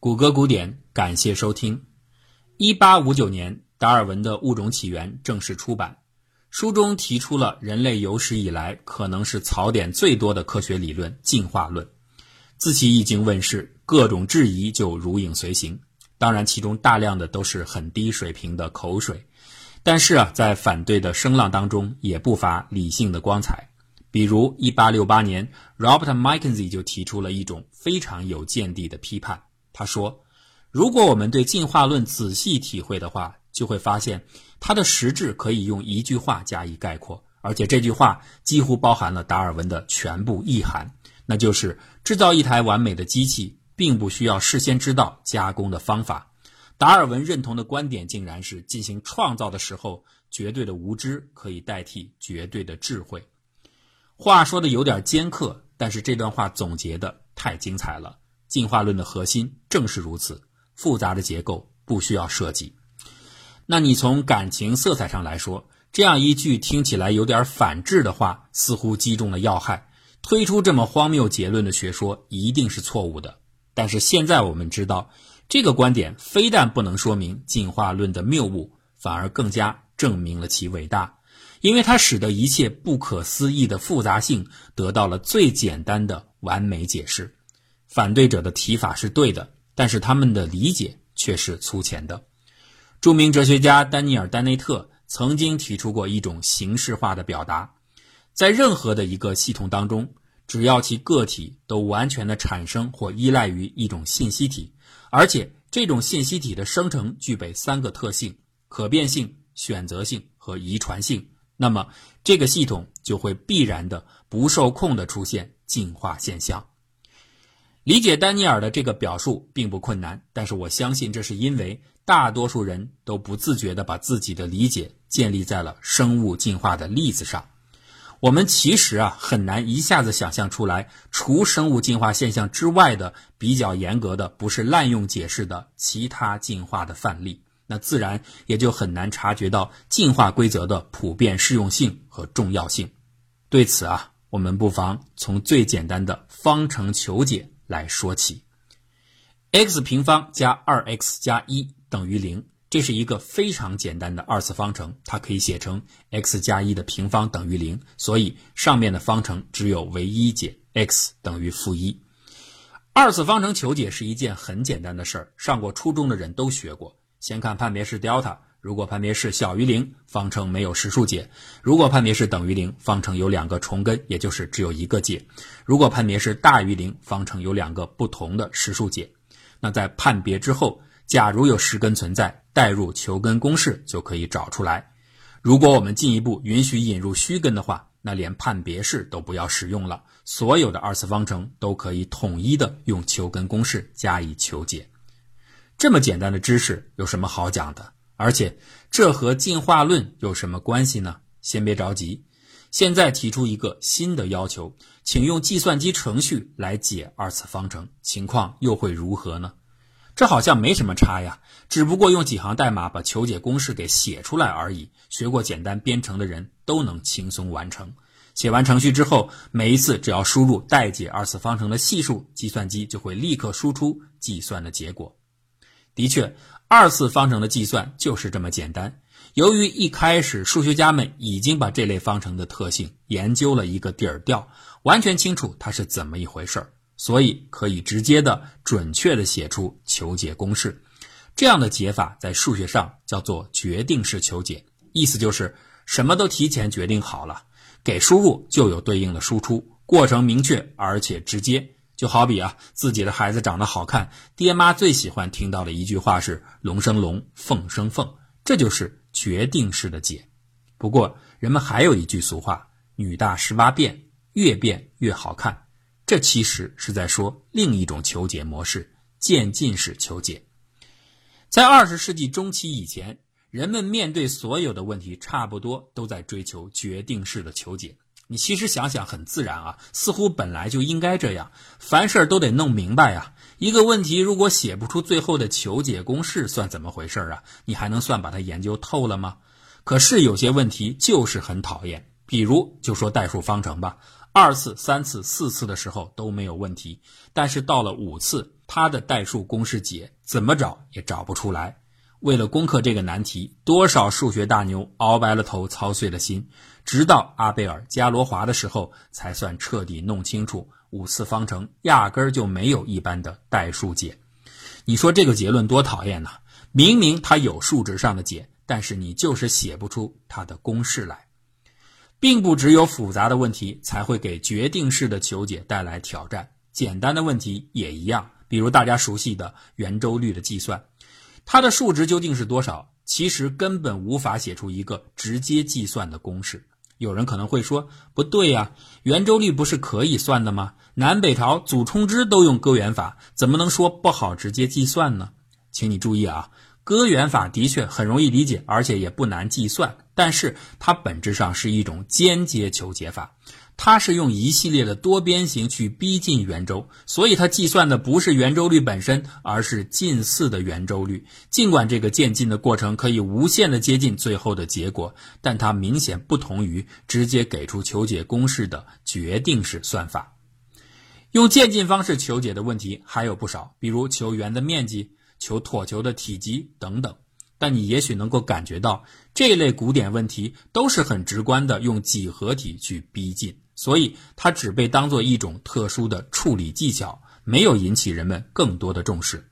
谷歌古典，感谢收听。一八五九年，达尔文的《物种起源》正式出版，书中提出了人类有史以来可能是槽点最多的科学理论——进化论。自其一经问世，各种质疑就如影随形。当然，其中大量的都是很低水平的口水。但是啊，在反对的声浪当中，也不乏理性的光彩。比如，一八六八年，Robert Mackenzie 就提出了一种非常有见地的批判。他说：“如果我们对进化论仔细体会的话，就会发现它的实质可以用一句话加以概括，而且这句话几乎包含了达尔文的全部意涵，那就是制造一台完美的机器，并不需要事先知道加工的方法。达尔文认同的观点竟然是进行创造的时候，绝对的无知可以代替绝对的智慧。”话说的有点尖刻，但是这段话总结的太精彩了。进化论的核心正是如此，复杂的结构不需要设计。那你从感情色彩上来说，这样一句听起来有点反智的话，似乎击中了要害。推出这么荒谬结论的学说一定是错误的。但是现在我们知道，这个观点非但不能说明进化论的谬误，反而更加证明了其伟大，因为它使得一切不可思议的复杂性得到了最简单的完美解释。反对者的提法是对的，但是他们的理解却是粗浅的。著名哲学家丹尼尔·丹内特曾经提出过一种形式化的表达：在任何的一个系统当中，只要其个体都完全的产生或依赖于一种信息体，而且这种信息体的生成具备三个特性：可变性、选择性和遗传性，那么这个系统就会必然的不受控的出现进化现象。理解丹尼尔的这个表述并不困难，但是我相信这是因为大多数人都不自觉地把自己的理解建立在了生物进化的例子上。我们其实啊很难一下子想象出来，除生物进化现象之外的比较严格的、不是滥用解释的其他进化的范例，那自然也就很难察觉到进化规则的普遍适用性和重要性。对此啊，我们不妨从最简单的方程求解。来说起，x 平方加二 x 加一等于零，这是一个非常简单的二次方程，它可以写成 x 加一的平方等于零，所以上面的方程只有唯一解，x 等于负一。二次方程求解是一件很简单的事儿，上过初中的人都学过。先看判别式 delta。如果判别式小于零，方程没有实数解；如果判别式等于零，方程有两个重根，也就是只有一个解；如果判别式大于零，方程有两个不同的实数解。那在判别之后，假如有实根存在，代入求根公式就可以找出来。如果我们进一步允许引入虚根的话，那连判别式都不要使用了，所有的二次方程都可以统一的用求根公式加以求解。这么简单的知识有什么好讲的？而且这和进化论有什么关系呢？先别着急，现在提出一个新的要求，请用计算机程序来解二次方程，情况又会如何呢？这好像没什么差呀，只不过用几行代码把求解公式给写出来而已。学过简单编程的人都能轻松完成。写完程序之后，每一次只要输入待解二次方程的系数，计算机就会立刻输出计算的结果。的确。二次方程的计算就是这么简单。由于一开始数学家们已经把这类方程的特性研究了一个底儿掉，完全清楚它是怎么一回事儿，所以可以直接的、准确的写出求解公式。这样的解法在数学上叫做决定式求解，意思就是什么都提前决定好了，给输入就有对应的输出，过程明确而且直接。就好比啊，自己的孩子长得好看，爹妈最喜欢听到的一句话是“龙生龙，凤生凤”，这就是决定式的解。不过，人们还有一句俗话：“女大十八变，越变越好看。”这其实是在说另一种求解模式——渐进式求解。在二十世纪中期以前，人们面对所有的问题，差不多都在追求决定式的求解。你其实想想很自然啊，似乎本来就应该这样，凡事都得弄明白呀。一个问题如果写不出最后的求解公式，算怎么回事啊？你还能算把它研究透了吗？可是有些问题就是很讨厌，比如就说代数方程吧，二次、三次、四次的时候都没有问题，但是到了五次，它的代数公式解怎么找也找不出来。为了攻克这个难题，多少数学大牛熬白了头，操碎了心，直到阿贝尔、伽罗华的时候，才算彻底弄清楚五次方程压根儿就没有一般的代数解。你说这个结论多讨厌呐！明明它有数值上的解，但是你就是写不出它的公式来。并不只有复杂的问题才会给决定式的求解带来挑战，简单的问题也一样。比如大家熟悉的圆周率的计算。它的数值究竟是多少？其实根本无法写出一个直接计算的公式。有人可能会说，不对呀，圆周率不是可以算的吗？南北朝祖冲之都用割圆法，怎么能说不好直接计算呢？请你注意啊，割圆法的确很容易理解，而且也不难计算，但是它本质上是一种间接求解法。它是用一系列的多边形去逼近圆周，所以它计算的不是圆周率本身，而是近似的圆周率。尽管这个渐进的过程可以无限的接近最后的结果，但它明显不同于直接给出求解公式的决定式算法。用渐进方式求解的问题还有不少，比如求圆的面积、求椭球的体积等等。但你也许能够感觉到，这类古典问题都是很直观的用几何体去逼近。所以它只被当做一种特殊的处理技巧，没有引起人们更多的重视。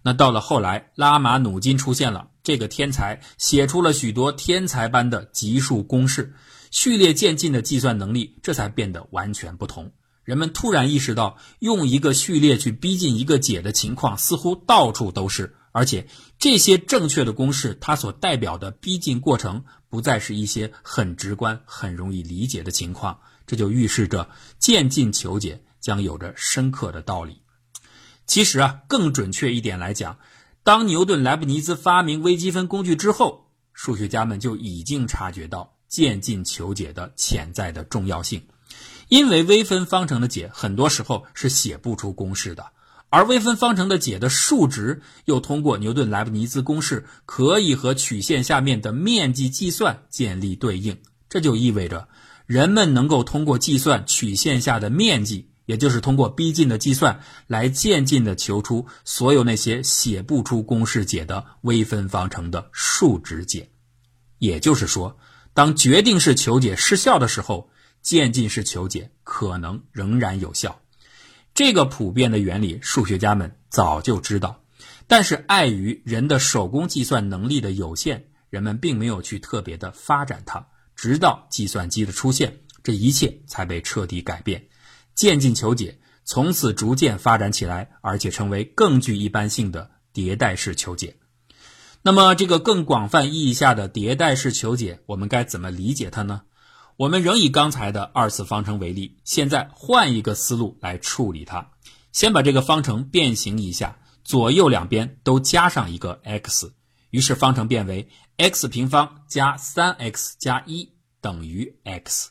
那到了后来，拉马努金出现了，这个天才写出了许多天才般的级数公式，序列渐进的计算能力这才变得完全不同。人们突然意识到，用一个序列去逼近一个解的情况似乎到处都是，而且这些正确的公式，它所代表的逼近过程不再是一些很直观、很容易理解的情况。这就预示着渐进求解将有着深刻的道理。其实啊，更准确一点来讲，当牛顿、莱布尼兹发明微积分工具之后，数学家们就已经察觉到渐进求解的潜在的重要性。因为微分方程的解很多时候是写不出公式的，而微分方程的解的数值又通过牛顿、莱布尼兹公式可以和曲线下面的面积计算建立对应，这就意味着。人们能够通过计算曲线下的面积，也就是通过逼近的计算，来渐进的求出所有那些写不出公式解的微分方程的数值解。也就是说，当决定式求解失效的时候，渐进式求解可能仍然有效。这个普遍的原理，数学家们早就知道，但是碍于人的手工计算能力的有限，人们并没有去特别的发展它。直到计算机的出现，这一切才被彻底改变。渐进求解从此逐渐发展起来，而且成为更具一般性的迭代式求解。那么，这个更广泛意义下的迭代式求解，我们该怎么理解它呢？我们仍以刚才的二次方程为例，现在换一个思路来处理它。先把这个方程变形一下，左右两边都加上一个 x。于是方程变为 x 平方加三 x 加一等于 x。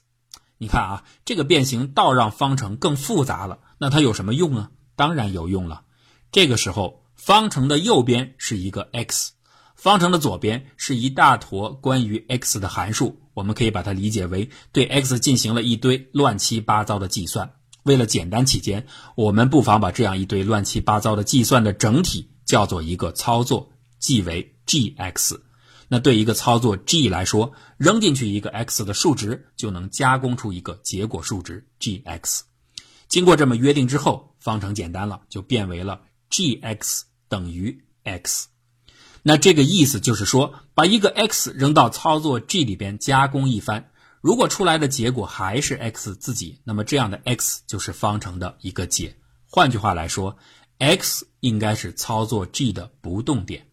你看啊，这个变形倒让方程更复杂了。那它有什么用呢？当然有用了。这个时候，方程的右边是一个 x，方程的左边是一大坨关于 x 的函数。我们可以把它理解为对 x 进行了一堆乱七八糟的计算。为了简单起见，我们不妨把这样一堆乱七八糟的计算的整体叫做一个操作，即为。g(x)，那对一个操作 g 来说，扔进去一个 x 的数值，就能加工出一个结果数值 g(x)。经过这么约定之后，方程简单了，就变为了 g(x) 等于 x。那这个意思就是说，把一个 x 扔到操作 g 里边加工一番，如果出来的结果还是 x 自己，那么这样的 x 就是方程的一个解。换句话来说，x 应该是操作 g 的不动点。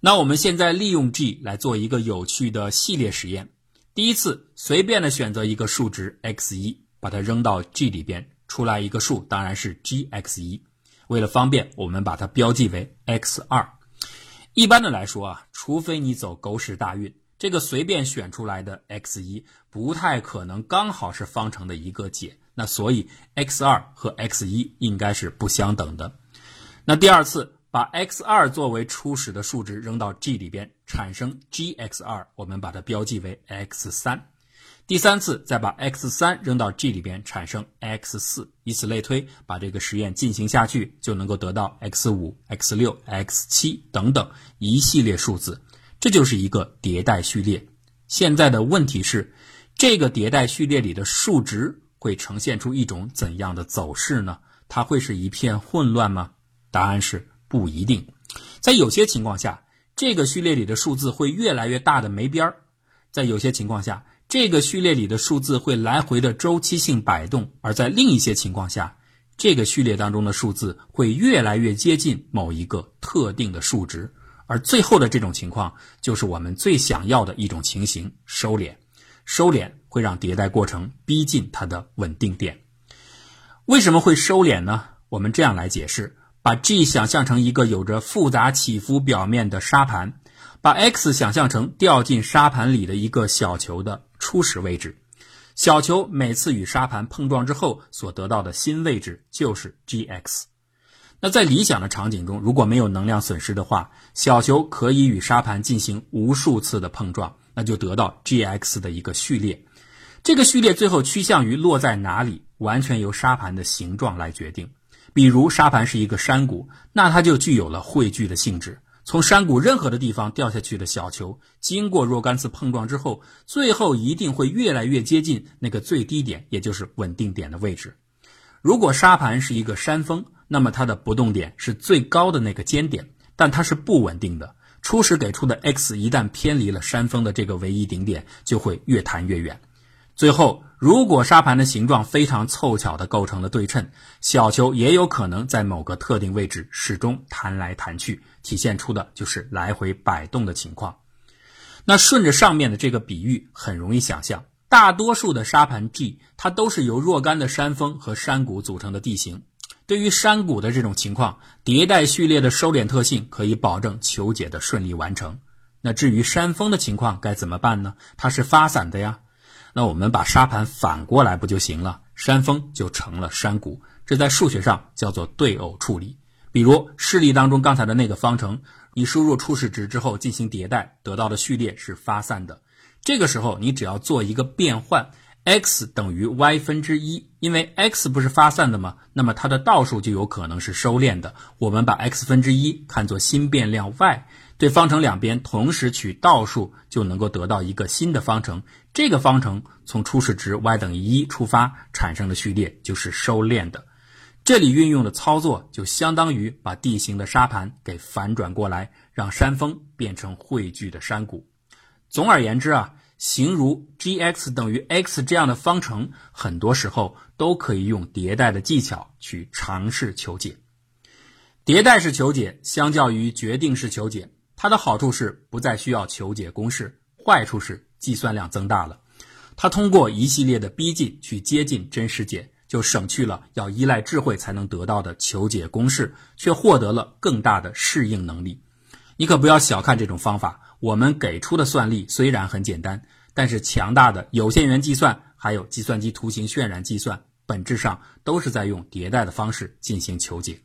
那我们现在利用 g 来做一个有趣的系列实验。第一次，随便的选择一个数值 x 一，把它扔到 g 里边，出来一个数，当然是 g x 一。为了方便，我们把它标记为 x 二。一般的来说啊，除非你走狗屎大运，这个随便选出来的 x 一不太可能刚好是方程的一个解。那所以 x 二和 x 一应该是不相等的。那第二次。把 x 二作为初始的数值扔到 g 里边，产生 g x 二，我们把它标记为 x 三。第三次再把 x 三扔到 G 里边，产生 x 四，以此类推，把这个实验进行下去，就能够得到 x 五、x 六、x 七等等一系列数字。这就是一个迭代序列。现在的问题是，这个迭代序列里的数值会呈现出一种怎样的走势呢？它会是一片混乱吗？答案是不一定。在有些情况下，这个序列里的数字会越来越大的没边儿；在有些情况下，这个序列里的数字会来回的周期性摆动，而在另一些情况下，这个序列当中的数字会越来越接近某一个特定的数值，而最后的这种情况就是我们最想要的一种情形——收敛。收敛会让迭代过程逼近它的稳定点。为什么会收敛呢？我们这样来解释：把 G 想象成一个有着复杂起伏表面的沙盘，把 x 想象成掉进沙盘里的一个小球的。初始位置，小球每次与沙盘碰撞之后所得到的新位置就是 g(x)。那在理想的场景中，如果没有能量损失的话，小球可以与沙盘进行无数次的碰撞，那就得到 g(x) 的一个序列。这个序列最后趋向于落在哪里，完全由沙盘的形状来决定。比如沙盘是一个山谷，那它就具有了汇聚的性质。从山谷任何的地方掉下去的小球，经过若干次碰撞之后，最后一定会越来越接近那个最低点，也就是稳定点的位置。如果沙盘是一个山峰，那么它的不动点是最高的那个尖点，但它是不稳定的。初始给出的 x 一旦偏离了山峰的这个唯一顶点，就会越弹越远。最后，如果沙盘的形状非常凑巧地构成了对称，小球也有可能在某个特定位置始终弹来弹去，体现出的就是来回摆动的情况。那顺着上面的这个比喻，很容易想象，大多数的沙盘 G 它都是由若干的山峰和山谷组成的地形。对于山谷的这种情况，迭代序列的收敛特性可以保证求解的顺利完成。那至于山峰的情况该怎么办呢？它是发散的呀。那我们把沙盘反过来不就行了？山峰就成了山谷，这在数学上叫做对偶处理。比如示例当中刚才的那个方程，你输入初始值之后进行迭代，得到的序列是发散的。这个时候你只要做一个变换，x 等于 y 分之一，因为 x 不是发散的吗？那么它的倒数就有可能是收敛的。我们把 x 分之一看作新变量 y。对方程两边同时取倒数，就能够得到一个新的方程。这个方程从初始值 y 等于一出发产生的序列就是收敛的。这里运用的操作就相当于把地形的沙盘给反转过来，让山峰变成汇聚的山谷。总而言之啊，形如 g(x) 等于 x 这样的方程，很多时候都可以用迭代的技巧去尝试求解。迭代式求解相较于决定式求解。它的好处是不再需要求解公式，坏处是计算量增大了。它通过一系列的逼近去接近真实解，就省去了要依赖智慧才能得到的求解公式，却获得了更大的适应能力。你可不要小看这种方法。我们给出的算力虽然很简单，但是强大的有限元计算还有计算机图形渲染计算，本质上都是在用迭代的方式进行求解。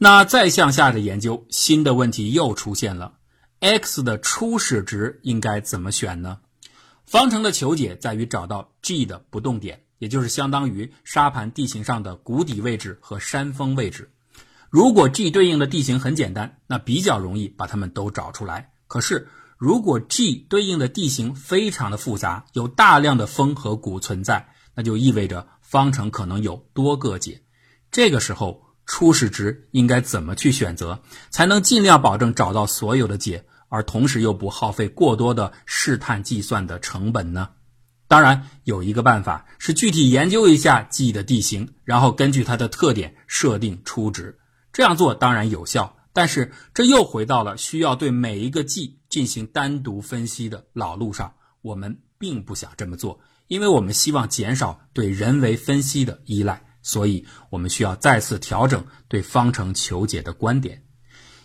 那再向下的研究，新的问题又出现了：x 的初始值应该怎么选呢？方程的求解在于找到 G 的不动点，也就是相当于沙盘地形上的谷底位置和山峰位置。如果 G 对应的地形很简单，那比较容易把它们都找出来。可是，如果 G 对应的地形非常的复杂，有大量的峰和谷存在，那就意味着方程可能有多个解。这个时候，初始值应该怎么去选择，才能尽量保证找到所有的解，而同时又不耗费过多的试探计算的成本呢？当然，有一个办法是具体研究一下 G 的地形，然后根据它的特点设定初值。这样做当然有效，但是这又回到了需要对每一个 G 进行单独分析的老路上。我们并不想这么做，因为我们希望减少对人为分析的依赖。所以我们需要再次调整对方程求解的观点。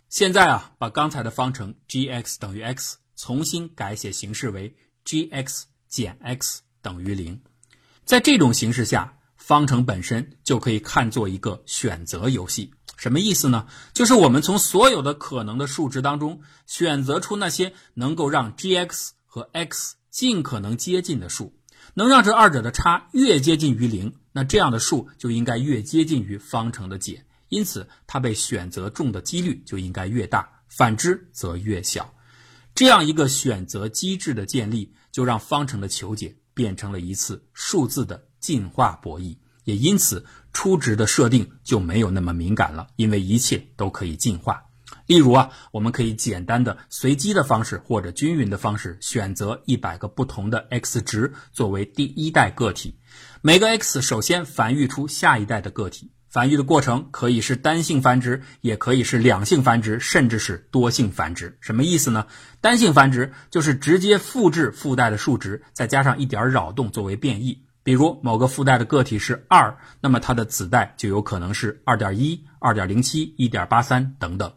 现在啊，把刚才的方程 g(x) 等于 x 重新改写形式为 g(x) 减 x 等于零。在这种形式下，方程本身就可以看作一个选择游戏。什么意思呢？就是我们从所有的可能的数值当中选择出那些能够让 g(x) 和 x 尽可能接近的数。能让这二者的差越接近于零，那这样的数就应该越接近于方程的解，因此它被选择中的几率就应该越大，反之则越小。这样一个选择机制的建立，就让方程的求解变成了一次数字的进化博弈，也因此初值的设定就没有那么敏感了，因为一切都可以进化。例如啊，我们可以简单的随机的方式或者均匀的方式选择一百个不同的 x 值作为第一代个体，每个 x 首先繁育出下一代的个体。繁育的过程可以是单性繁殖，也可以是两性繁殖，甚至是多性繁殖。什么意思呢？单性繁殖就是直接复制附带的数值，再加上一点扰动作为变异。比如某个附带的个体是二，那么它的子代就有可能是二点一、二点零七、一点八三等等。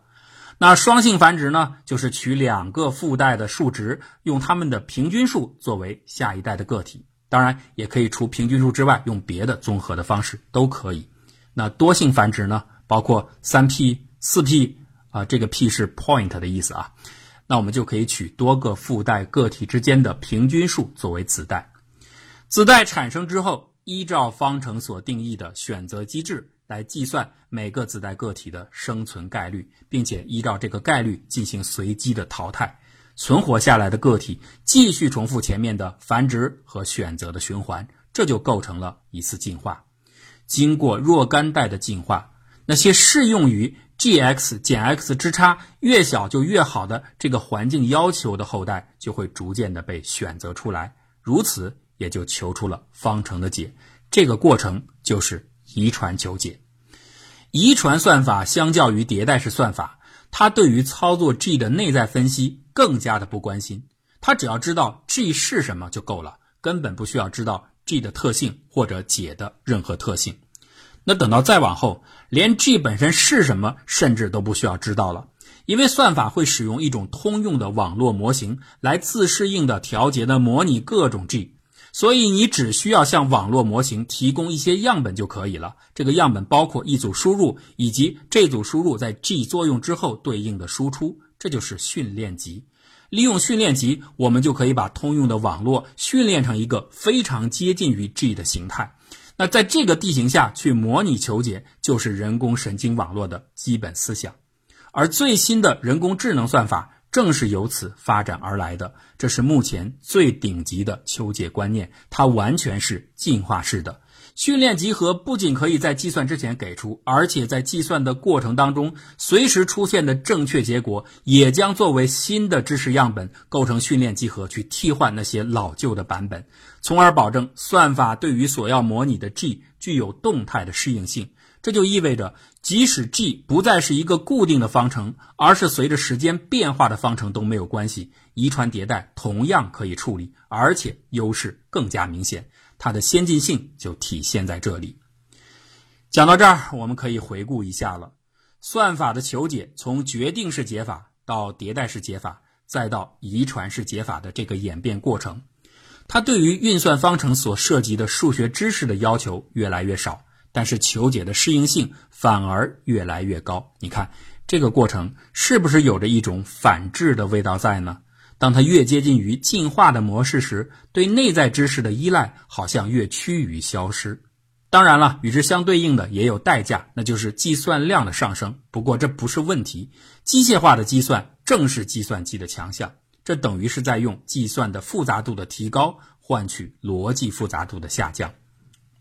那双性繁殖呢，就是取两个附带的数值，用它们的平均数作为下一代的个体。当然，也可以除平均数之外，用别的综合的方式都可以。那多性繁殖呢，包括三 p、四 p 啊，这个 p 是 point 的意思啊。那我们就可以取多个附带个体之间的平均数作为子代。子代产生之后，依照方程所定义的选择机制来计算每个子代个体的生存概率，并且依照这个概率进行随机的淘汰，存活下来的个体继续重复前面的繁殖和选择的循环，这就构成了一次进化。经过若干代的进化，那些适用于 g(x) 减 x 之差越小就越好的这个环境要求的后代，就会逐渐的被选择出来，如此也就求出了方程的解。这个过程就是遗传求解。遗传算法相较于迭代式算法，它对于操作 g 的内在分析更加的不关心，它只要知道 g 是什么就够了，根本不需要知道。g 的特性或者解的任何特性，那等到再往后，连 g 本身是什么，甚至都不需要知道了，因为算法会使用一种通用的网络模型来自适应的调节的模拟各种 g，所以你只需要向网络模型提供一些样本就可以了。这个样本包括一组输入以及这组输入在 g 作用之后对应的输出，这就是训练集。利用训练集，我们就可以把通用的网络训练成一个非常接近于 G 的形态。那在这个地形下去模拟求解，就是人工神经网络的基本思想。而最新的人工智能算法正是由此发展而来的。这是目前最顶级的求解观念，它完全是进化式的。训练集合不仅可以在计算之前给出，而且在计算的过程当中，随时出现的正确结果也将作为新的知识样本构成训练集合，去替换那些老旧的版本，从而保证算法对于所要模拟的 G 具有动态的适应性。这就意味着，即使 G 不再是一个固定的方程，而是随着时间变化的方程都没有关系，遗传迭代同样可以处理，而且优势更加明显。它的先进性就体现在这里。讲到这儿，我们可以回顾一下了：算法的求解从决定式解法到迭代式解法，再到遗传式解法的这个演变过程，它对于运算方程所涉及的数学知识的要求越来越少，但是求解的适应性反而越来越高。你看这个过程是不是有着一种反制的味道在呢？当它越接近于进化的模式时，对内在知识的依赖好像越趋于消失。当然了，与之相对应的也有代价，那就是计算量的上升。不过这不是问题，机械化的计算正是计算机的强项。这等于是在用计算的复杂度的提高换取逻辑复杂度的下降。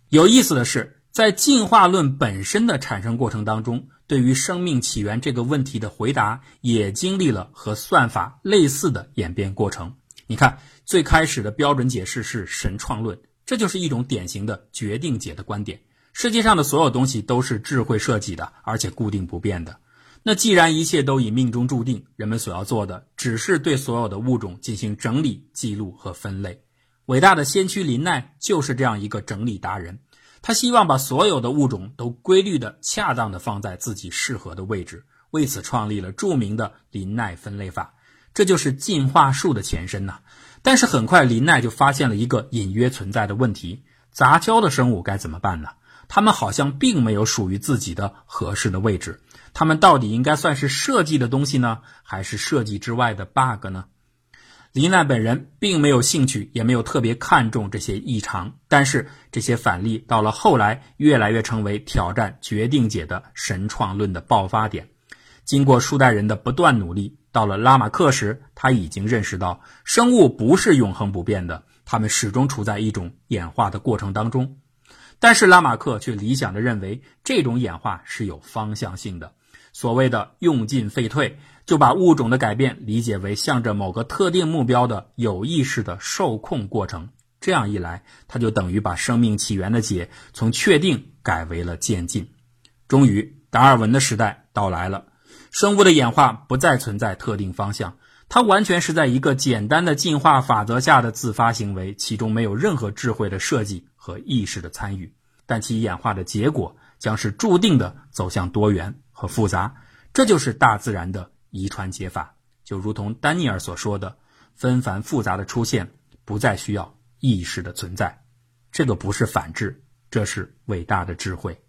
有意思的是，在进化论本身的产生过程当中。对于生命起源这个问题的回答，也经历了和算法类似的演变过程。你看，最开始的标准解释是神创论，这就是一种典型的决定解的观点。世界上的所有东西都是智慧设计的，而且固定不变的。那既然一切都已命中注定，人们所要做的只是对所有的物种进行整理、记录和分类。伟大的先驱林奈就是这样一个整理达人。他希望把所有的物种都规律的、恰当的放在自己适合的位置，为此创立了著名的林奈分类法，这就是进化树的前身呐。但是很快，林奈就发现了一个隐约存在的问题：杂交的生物该怎么办呢？它们好像并没有属于自己的合适的位置，它们到底应该算是设计的东西呢，还是设计之外的 bug 呢？林奈本人并没有兴趣，也没有特别看重这些异常，但是这些反例到了后来，越来越成为挑战决定解的神创论的爆发点。经过数代人的不断努力，到了拉马克时，他已经认识到生物不是永恒不变的，他们始终处在一种演化的过程当中。但是拉马克却理想地认为，这种演化是有方向性的。所谓的用进废退，就把物种的改变理解为向着某个特定目标的有意识的受控过程。这样一来，它就等于把生命起源的解从确定改为了渐进。终于，达尔文的时代到来了，生物的演化不再存在特定方向，它完全是在一个简单的进化法则下的自发行为，其中没有任何智慧的设计和意识的参与，但其演化的结果将是注定的走向多元。和复杂，这就是大自然的遗传解法。就如同丹尼尔所说的，纷繁复杂的出现不再需要意识的存在。这个不是反智，这是伟大的智慧。